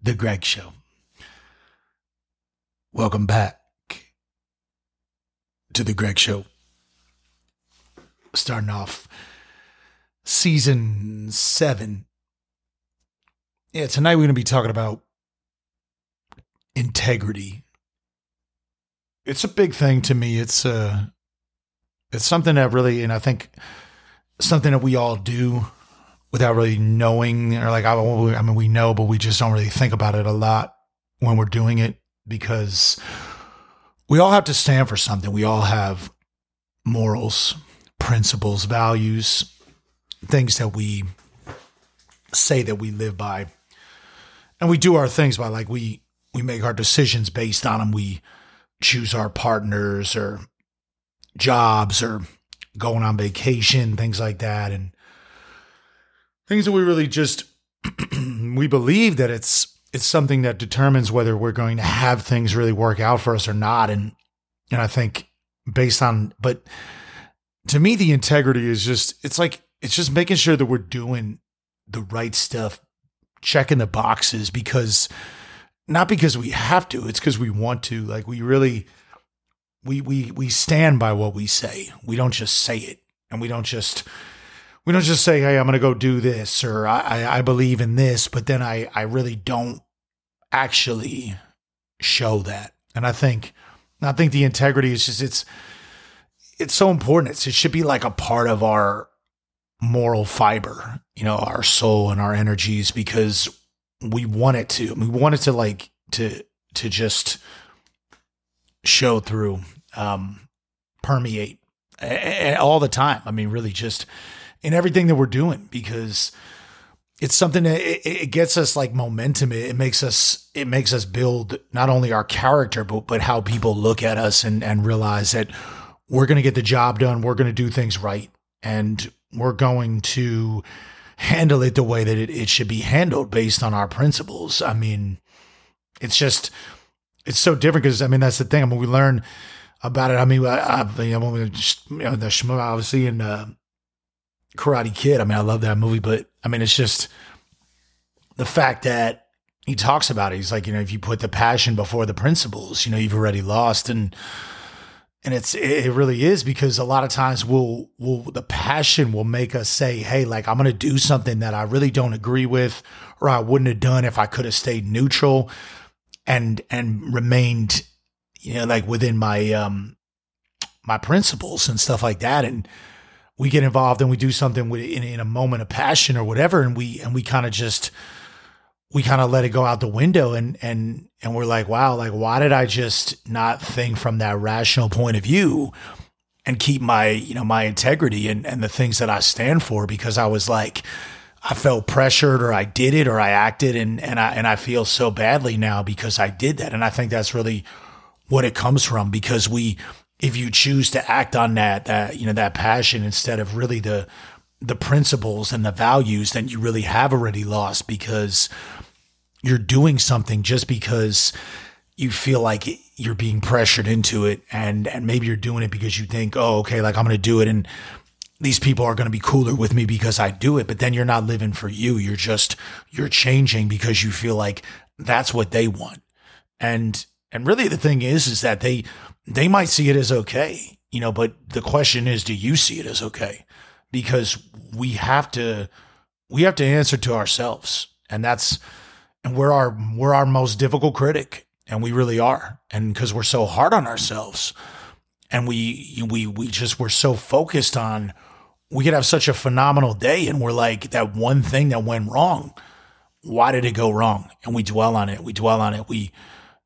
The Greg Show. Welcome back to The Greg Show. Starting off season seven. Yeah, tonight we're going to be talking about integrity. It's a big thing to me. It's uh it's something that really and I think something that we all do without really knowing or like I, I mean we know but we just don't really think about it a lot when we're doing it because we all have to stand for something. We all have morals, principles, values, things that we say that we live by. And we do our things by like we we make our decisions based on them. We choose our partners or jobs or going on vacation, things like that and things that we really just we believe that it's it's something that determines whether we're going to have things really work out for us or not. And and I think based on but to me the integrity is just it's like it's just making sure that we're doing the right stuff, checking the boxes because not because we have to, it's because we want to. Like we really we we we stand by what we say. We don't just say it. And we don't just we don't just say, "Hey, I'm going to go do this," or I, I believe in this, but then I I really don't actually show that. And I think I think the integrity is just it's it's so important. It's, it should be like a part of our moral fiber, you know, our soul and our energies because we want it to. We want it to like to to just show through, um, permeate all the time. I mean, really just in everything that we're doing because it's something that it, it, gets us like momentum. It, it, makes us it makes us build not only our character but but how people look at us and and realize that we're going to get the job done. We're going to do things right, and we're going to handle it the way that it, it should be handled based on our principles. I mean, it's just it's so different because I mean that's the thing. I mean, we learn about it. I mean, I, I you know, when we just, you know, the obviously in uh, Karate Kid. I mean, I love that movie, but I mean, it's just the fact that he talks about it. He's like, you know, if you put the passion before the principles, you know, you've already lost. And and it's it really is because a lot of times we'll we'll the passion will make us say, hey, like I'm gonna do something that I really don't agree with, or I wouldn't have done if I could have stayed neutral and and remained, you know, like within my um my principles and stuff like that. And we get involved and we do something with, in, in a moment of passion or whatever, and we and we kind of just we kind of let it go out the window and and and we're like, wow, like why did I just not think from that rational point of view and keep my you know my integrity and and the things that I stand for because I was like. I felt pressured or I did it or I acted and, and I and I feel so badly now because I did that. And I think that's really what it comes from because we if you choose to act on that that you know that passion instead of really the the principles and the values then you really have already lost because you're doing something just because you feel like you're being pressured into it and and maybe you're doing it because you think oh okay like I'm going to do it and these people are going to be cooler with me because I do it but then you're not living for you you're just you're changing because you feel like that's what they want and and really the thing is is that they they might see it as okay, you know, but the question is, do you see it as okay? Because we have to, we have to answer to ourselves. And that's, and we're our, we're our most difficult critic. And we really are. And because we're so hard on ourselves and we, we, we just, we're so focused on, we could have such a phenomenal day and we're like that one thing that went wrong. Why did it go wrong? And we dwell on it. We dwell on it. We,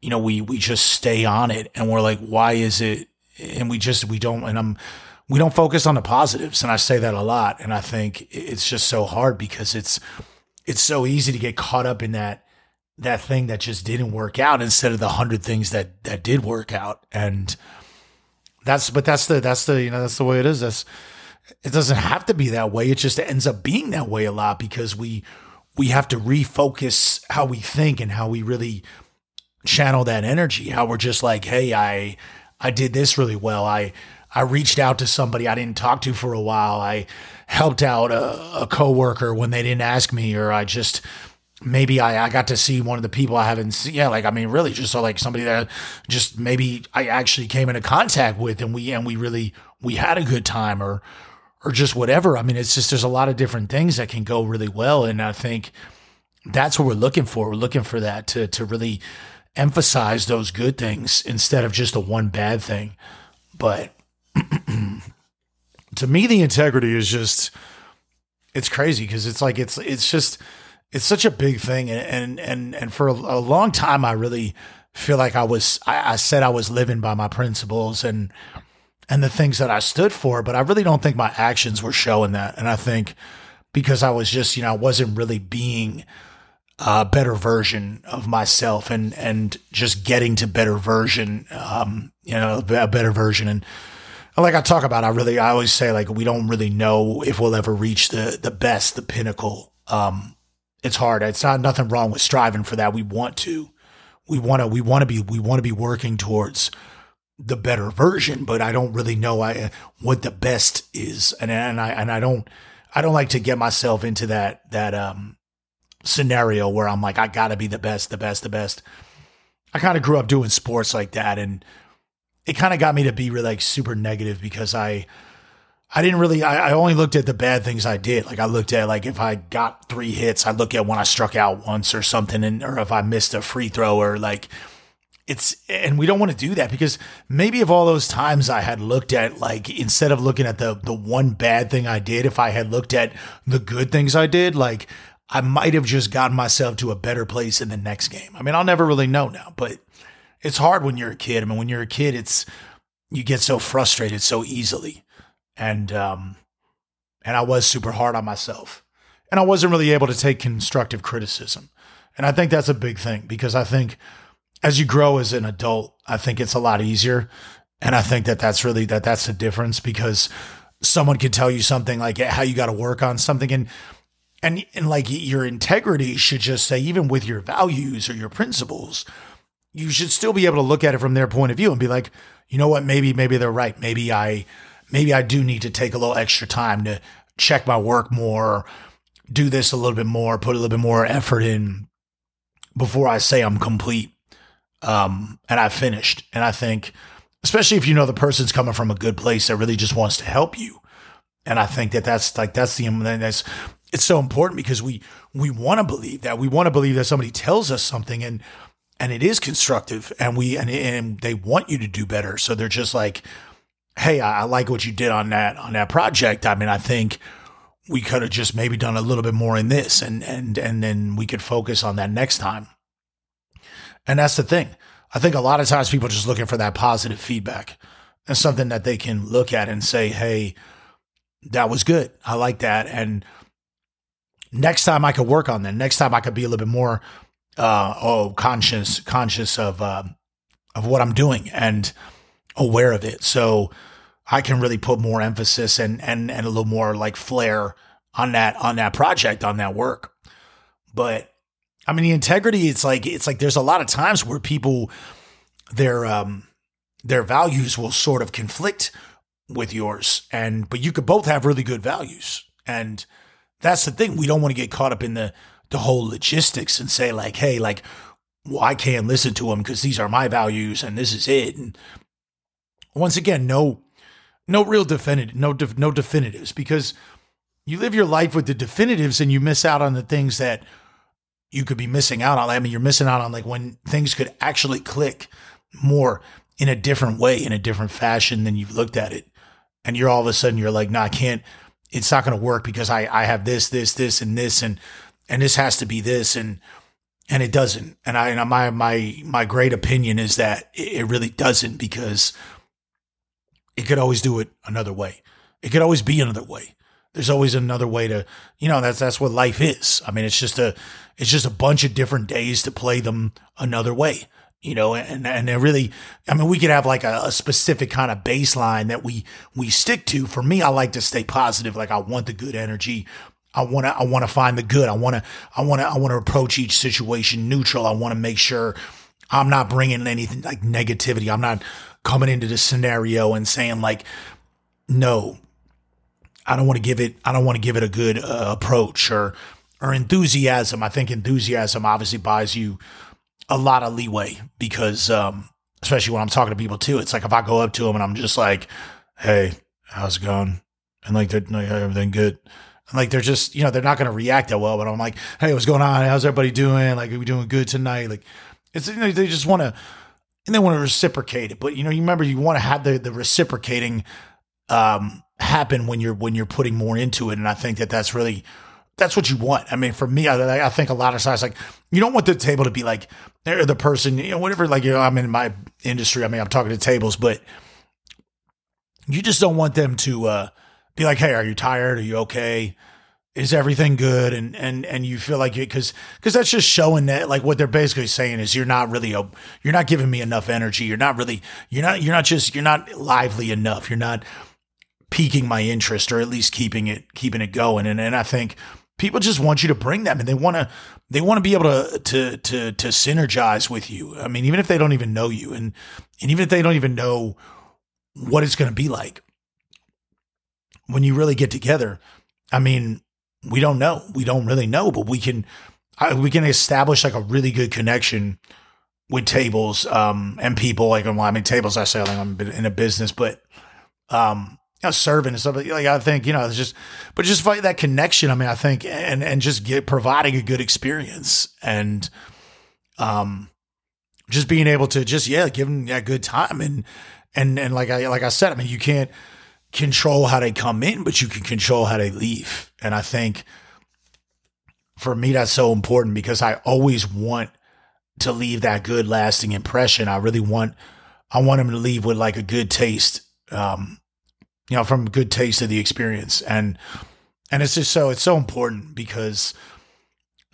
you know, we, we just stay on it and we're like, why is it? And we just, we don't, and I'm, we don't focus on the positives. And I say that a lot. And I think it's just so hard because it's, it's so easy to get caught up in that, that thing that just didn't work out instead of the hundred things that, that did work out. And that's, but that's the, that's the, you know, that's the way it is. That's, it doesn't have to be that way. It just ends up being that way a lot because we, we have to refocus how we think and how we really channel that energy. How we're just like, hey, I I did this really well. I I reached out to somebody I didn't talk to for a while. I helped out a, a coworker when they didn't ask me, or I just maybe I, I got to see one of the people I haven't seen. Yeah, like I mean, really, just so like somebody that just maybe I actually came into contact with, and we and we really we had a good time, or or just whatever. I mean, it's just there's a lot of different things that can go really well, and I think that's what we're looking for. We're looking for that to to really emphasize those good things instead of just the one bad thing. But to me, the integrity is just it's crazy because it's like it's it's just it's such a big thing, and and and, and for a, a long time, I really feel like I was I, I said I was living by my principles and and the things that I stood for, but I really don't think my actions were showing that, and I think because I was just you know I wasn't really being a better version of myself and and just getting to better version um you know a better version. And like I talk about I really I always say like we don't really know if we'll ever reach the the best the pinnacle um it's hard. It's not nothing wrong with striving for that. We want to we want to we want to be we want to be working towards the better version but I don't really know I what the best is. And and I and I don't I don't like to get myself into that that um scenario where I'm like, I got to be the best, the best, the best. I kind of grew up doing sports like that, and it kind of got me to be really like super negative because I, I didn't really, I, I, only looked at the bad things I did. Like I looked at like if I got three hits, I look at when I struck out once or something, and or if I missed a free throw or like. It's and we don't want to do that because maybe of all those times I had looked at like instead of looking at the the one bad thing I did, if I had looked at the good things I did, like I might have just gotten myself to a better place in the next game. I mean, I'll never really know now, but it's hard when you're a kid. I mean, when you're a kid, it's you get so frustrated so easily. And um and I was super hard on myself. And I wasn't really able to take constructive criticism. And I think that's a big thing because I think as you grow as an adult, I think it's a lot easier. And I think that that's really that that's the difference because someone could tell you something like how you got to work on something and and and like your integrity should just say even with your values or your principles you should still be able to look at it from their point of view and be like you know what maybe maybe they're right maybe i maybe i do need to take a little extra time to check my work more do this a little bit more put a little bit more effort in before i say i'm complete um and i've finished. And i think especially if you know the person's coming from a good place that really just wants to help you. And I think that that's like that's the that's it's so important because we we want to believe that. We want to believe that somebody tells us something and and it is constructive and we and, and they want you to do better. So they're just like hey I, I like what you did on that on that project. I mean i think we could have just maybe done a little bit more in this and and and then we could focus on that next time. And that's the thing. I think a lot of times people are just looking for that positive feedback. And something that they can look at and say hey that was good. I like that. And next time I could work on that. Next time I could be a little bit more uh, oh conscious conscious of uh, of what I'm doing. And aware of it. So I can really put more emphasis and and and a little more like flair on that on that project on that work. But I mean the integrity it's like it's like there's a lot of times where people their um their values will sort of conflict with yours and but you could both have really good values and that's the thing. We don't want to get caught up in the the whole logistics and say like, hey, like, well, I can't listen to them because these are my values and this is it. And once again, no, no real definitive, no, no definitives because you live your life with the definitives and you miss out on the things that you could be missing out on. I mean, you're missing out on like when things could actually click more in a different way, in a different fashion than you've looked at it. And you're all of a sudden, you're like, no, nah, I can't, it's not going to work because I, I have this, this, this, and this, and, and this has to be this. And, and it doesn't. And I, and my, my, my great opinion is that it really doesn't because it could always do it another way. It could always be another way. There's always another way to, you know, that's, that's what life is. I mean, it's just a, it's just a bunch of different days to play them another way you know, and and it really, I mean, we could have like a, a, specific kind of baseline that we we stick to. For me, I like to stay positive. Like I want the good energy. I want to I want to find the good. I want to I want to I want to approach each situation neutral. I want to make sure I'm not bringing anything like negativity. I'm not coming into the scenario and saying like, no, I don't want to give it. I don't want to give it a good uh, approach or or enthusiasm. I think enthusiasm obviously buys you a lot of leeway because, um, especially when I'm talking to people too, it's like if I go up to them and I'm just like, "Hey, how's it going?" and like they're like, everything good. And like they're just, you know, they're not going to react that well. But I'm like, hey, what's going on? How's everybody doing? Like, are we doing good tonight? Like, it's you know, they just want to, and they want to reciprocate it. But you know, you remember you want to have the the reciprocating um, happen when you're when you're putting more into it. And I think that that's really that's what you want. I mean, for me, I, I think a lot of times like you don't want the table to be like the person, you know, whatever. Like you know, I'm in my industry. I mean, I'm talking to tables, but you just don't want them to uh, be like, "Hey, are you tired? Are you okay?" Is everything good? And and and you feel like because because that's just showing that like what they're basically saying is you're not really a, you're not giving me enough energy. You're not really you're not you're not just you're not lively enough. You're not piquing my interest or at least keeping it keeping it going. And and I think people just want you to bring them and they want to they want to be able to to to to synergize with you. I mean even if they don't even know you and and even if they don't even know what it's going to be like when you really get together I mean we don't know. We don't really know, but we can we can establish like a really good connection with tables um, and people. Like, well, I mean, tables. I say like I'm in a business, but um, you know, serving and stuff. Like I think you know, it's just, but just fight that connection. I mean, I think and and just get providing a good experience and um, just being able to just yeah, give them that good time and and and like I like I said, I mean, you can't control how they come in, but you can control how they leave. And I think for me, that's so important because I always want to leave that good lasting impression. I really want, I want them to leave with like a good taste, um, you know, from a good taste of the experience. And, and it's just so, it's so important because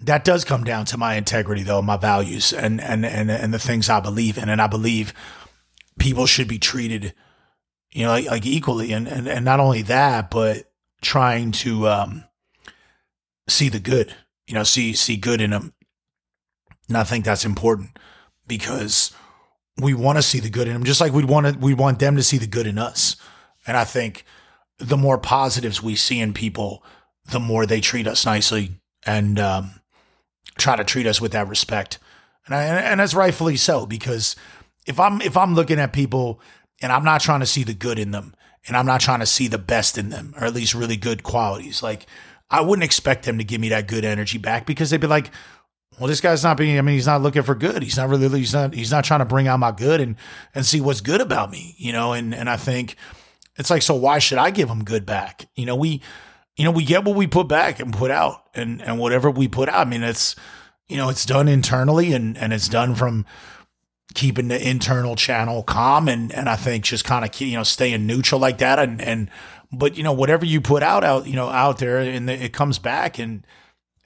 that does come down to my integrity though, my values and, and, and, and the things I believe in. And I believe people should be treated you know, like, like equally. And, and, and not only that, but trying to, um, see the good, you know, see, see good in them. And I think that's important because we want to see the good in them, just like we'd want to, we want them to see the good in us. And I think the more positives we see in people, the more they treat us nicely and, um, try to treat us with that respect. And I, and that's rightfully so, because if I'm, if I'm looking at people and I'm not trying to see the good in them and I'm not trying to see the best in them or at least really good qualities. Like I wouldn't expect them to give me that good energy back because they'd be like, well, this guy's not being, I mean, he's not looking for good. He's not really, he's not, he's not trying to bring out my good and, and see what's good about me, you know? And, and I think it's like, so why should I give him good back? You know, we, you know, we get what we put back and put out and, and whatever we put out. I mean, it's, you know, it's done internally and, and it's done from, keeping the internal channel calm and and I think just kind of you know staying neutral like that and and but you know whatever you put out out you know out there and it comes back and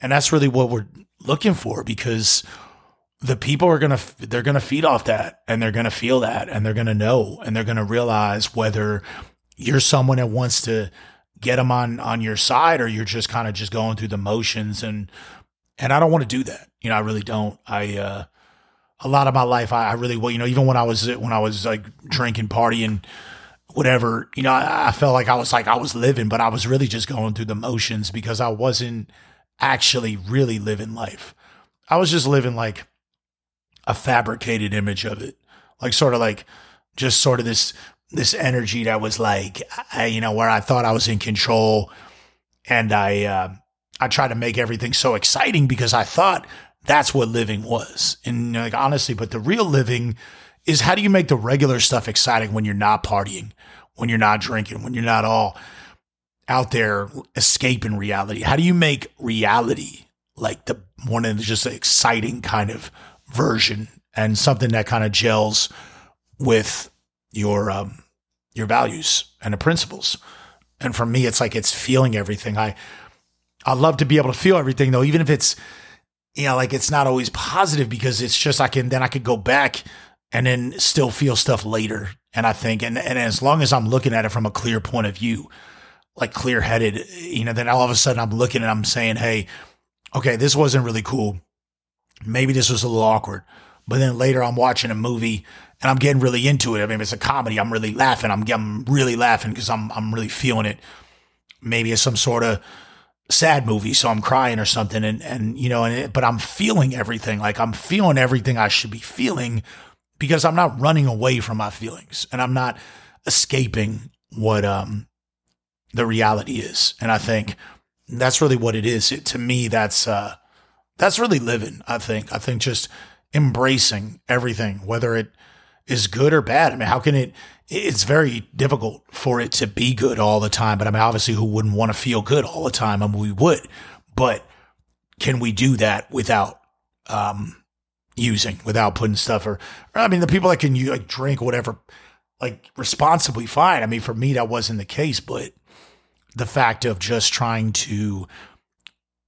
and that's really what we're looking for because the people are going to they're going to feed off that and they're going to feel that and they're going to know and they're going to realize whether you're someone that wants to get them on on your side or you're just kind of just going through the motions and and I don't want to do that. You know, I really don't. I uh a lot of my life, I, I really, well, you know, even when I was, when I was like drinking, partying, whatever, you know, I, I, felt like I was like, I was living, but I was really just going through the motions because I wasn't actually really living life. I was just living like a fabricated image of it, like sort of like just sort of this, this energy that was like, I, you know, where I thought I was in control and I, uh, I tried to make everything so exciting because I thought that's what living was. And like honestly, but the real living is how do you make the regular stuff exciting when you're not partying, when you're not drinking, when you're not all out there escaping reality? How do you make reality like the one of the just exciting kind of version and something that kind of gels with your um your values and the principles? And for me, it's like it's feeling everything. I I love to be able to feel everything though, even if it's you know, like it's not always positive because it's just I can then I could go back and then still feel stuff later. And I think, and, and as long as I'm looking at it from a clear point of view, like clear headed, you know, then all of a sudden I'm looking and I'm saying, Hey, okay, this wasn't really cool. Maybe this was a little awkward, but then later I'm watching a movie and I'm getting really into it. I mean, it's a comedy. I'm really laughing. I'm, I'm really laughing because I'm, I'm really feeling it. Maybe it's some sort of sad movie, so I'm crying or something. And, and, you know, and it, but I'm feeling everything. Like I'm feeling everything I should be feeling because I'm not running away from my feelings and I'm not escaping what, um, the reality is. And I think that's really what it is. It, to me, that's, uh, that's really living. I think, I think just embracing everything, whether it is good or bad. I mean, how can it, it's very difficult for it to be good all the time. But I mean, obviously, who wouldn't want to feel good all the time? I mean, we would. But can we do that without um, using, without putting stuff or, or I mean, the people that can like drink whatever, like responsibly fine. I mean, for me, that wasn't the case, but the fact of just trying to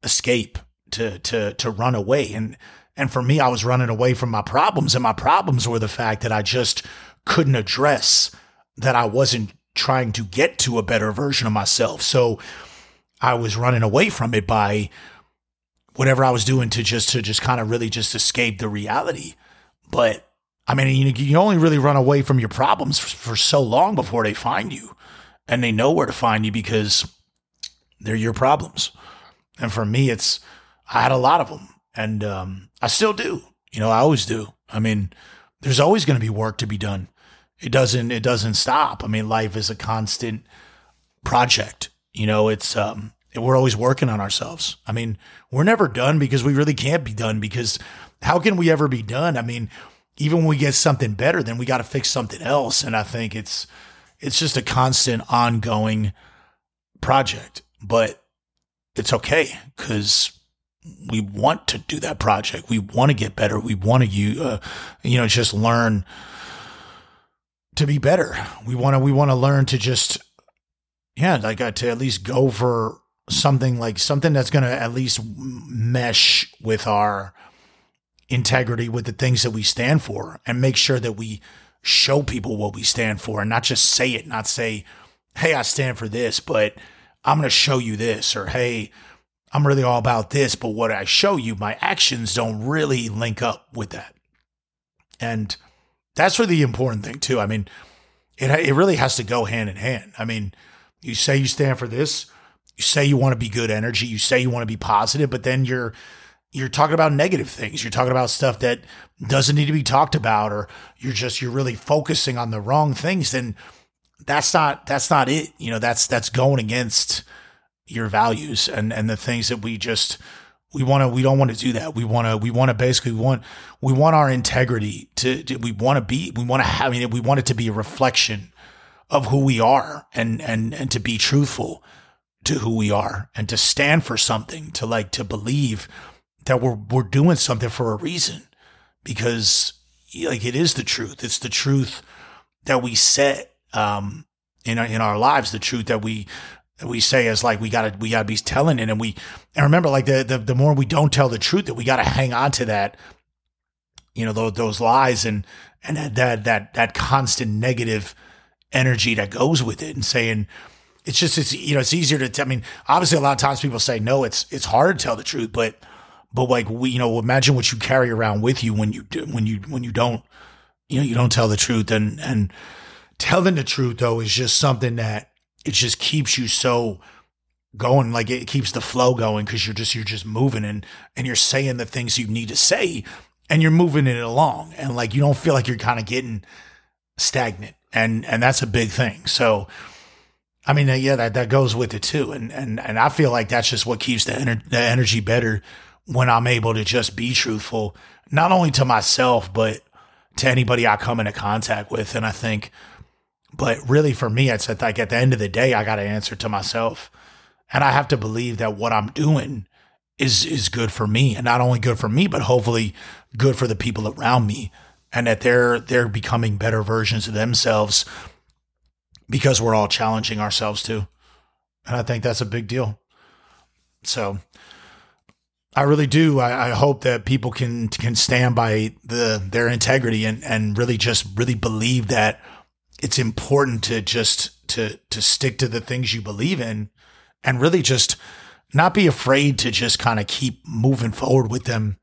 escape, to to to run away, and and for me, I was running away from my problems, and my problems were the fact that I just couldn't address that I wasn't trying to get to a better version of myself. So I was running away from it by whatever I was doing to just to just kind of really just escape the reality. But I mean, you, you only really run away from your problems for, for so long before they find you, and they know where to find you because they're your problems. And for me, it's I had a lot of them, and um, I still do. You know, I always do. I mean, there's always going to be work to be done. It doesn't it doesn't stop. I mean, life is a constant project. You know, it's um we're always working on ourselves. I mean, we're never done because we really can't be done because how can we ever be done? I mean, even when we get something better, then we got to fix something else. And I think it's it's just a constant ongoing project. But it's okay because we want to do that project. We want to get better. We want to you uh, you know just learn to be better. We want to we want to learn to just yeah, like uh, to at least go for something like something that's going to at least mesh with our integrity with the things that we stand for and make sure that we show people what we stand for and not just say it, not say, "Hey, I stand for this," but I'm going to show you this or hey, I'm really all about this, but what I show you, my actions don't really link up with that. And that's really the important thing too. I mean, it it really has to go hand in hand. I mean, you say you stand for this, you say you want to be good energy, you say you want to be positive, but then you're you're talking about negative things. You're talking about stuff that doesn't need to be talked about or you're just you're really focusing on the wrong things then that's not that's not it. You know, that's that's going against your values and and the things that we just we want to we don't want to do that. We want to we want to basically want we want our integrity to, to we want to be we want to have I mean, we want it to be a reflection of who we are and and and to be truthful to who we are and to stand for something to like to believe that we're we're doing something for a reason because like it is the truth. It's the truth that we set um in our, in our lives the truth that we we say is like we gotta we gotta be telling it. And we and remember like the the, the more we don't tell the truth that we gotta hang on to that you know those, those lies and and that, that that that constant negative energy that goes with it and saying it's just it's you know it's easier to t- I mean obviously a lot of times people say no it's it's hard to tell the truth but but like we you know imagine what you carry around with you when you do when you when you don't you know you don't tell the truth. And and telling the truth though is just something that it just keeps you so going like it keeps the flow going because you're just you're just moving and and you're saying the things you need to say and you're moving it along and like you don't feel like you're kind of getting stagnant and and that's a big thing. So i mean yeah that that goes with it too and and and i feel like that's just what keeps the, ener- the energy better when i'm able to just be truthful not only to myself but to anybody i come into contact with. And i think but really, for me, it's like at the end of the day, I got to answer to myself, and I have to believe that what I'm doing is is good for me, and not only good for me, but hopefully good for the people around me, and that they're they're becoming better versions of themselves because we're all challenging ourselves too, and I think that's a big deal. So. I really do. I, I, hope that people can can stand by the their integrity and, and really just really believe that it's important to just to to stick to the things you believe in and really just not be afraid to just kind of keep moving forward with them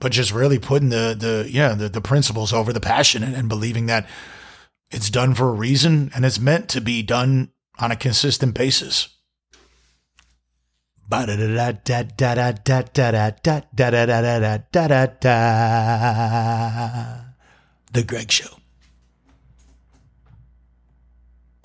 but just really putting the the yeah the, the principles over the passion and, and believing that it's done for a reason and it's meant to be done on a consistent basis. The Greg Show.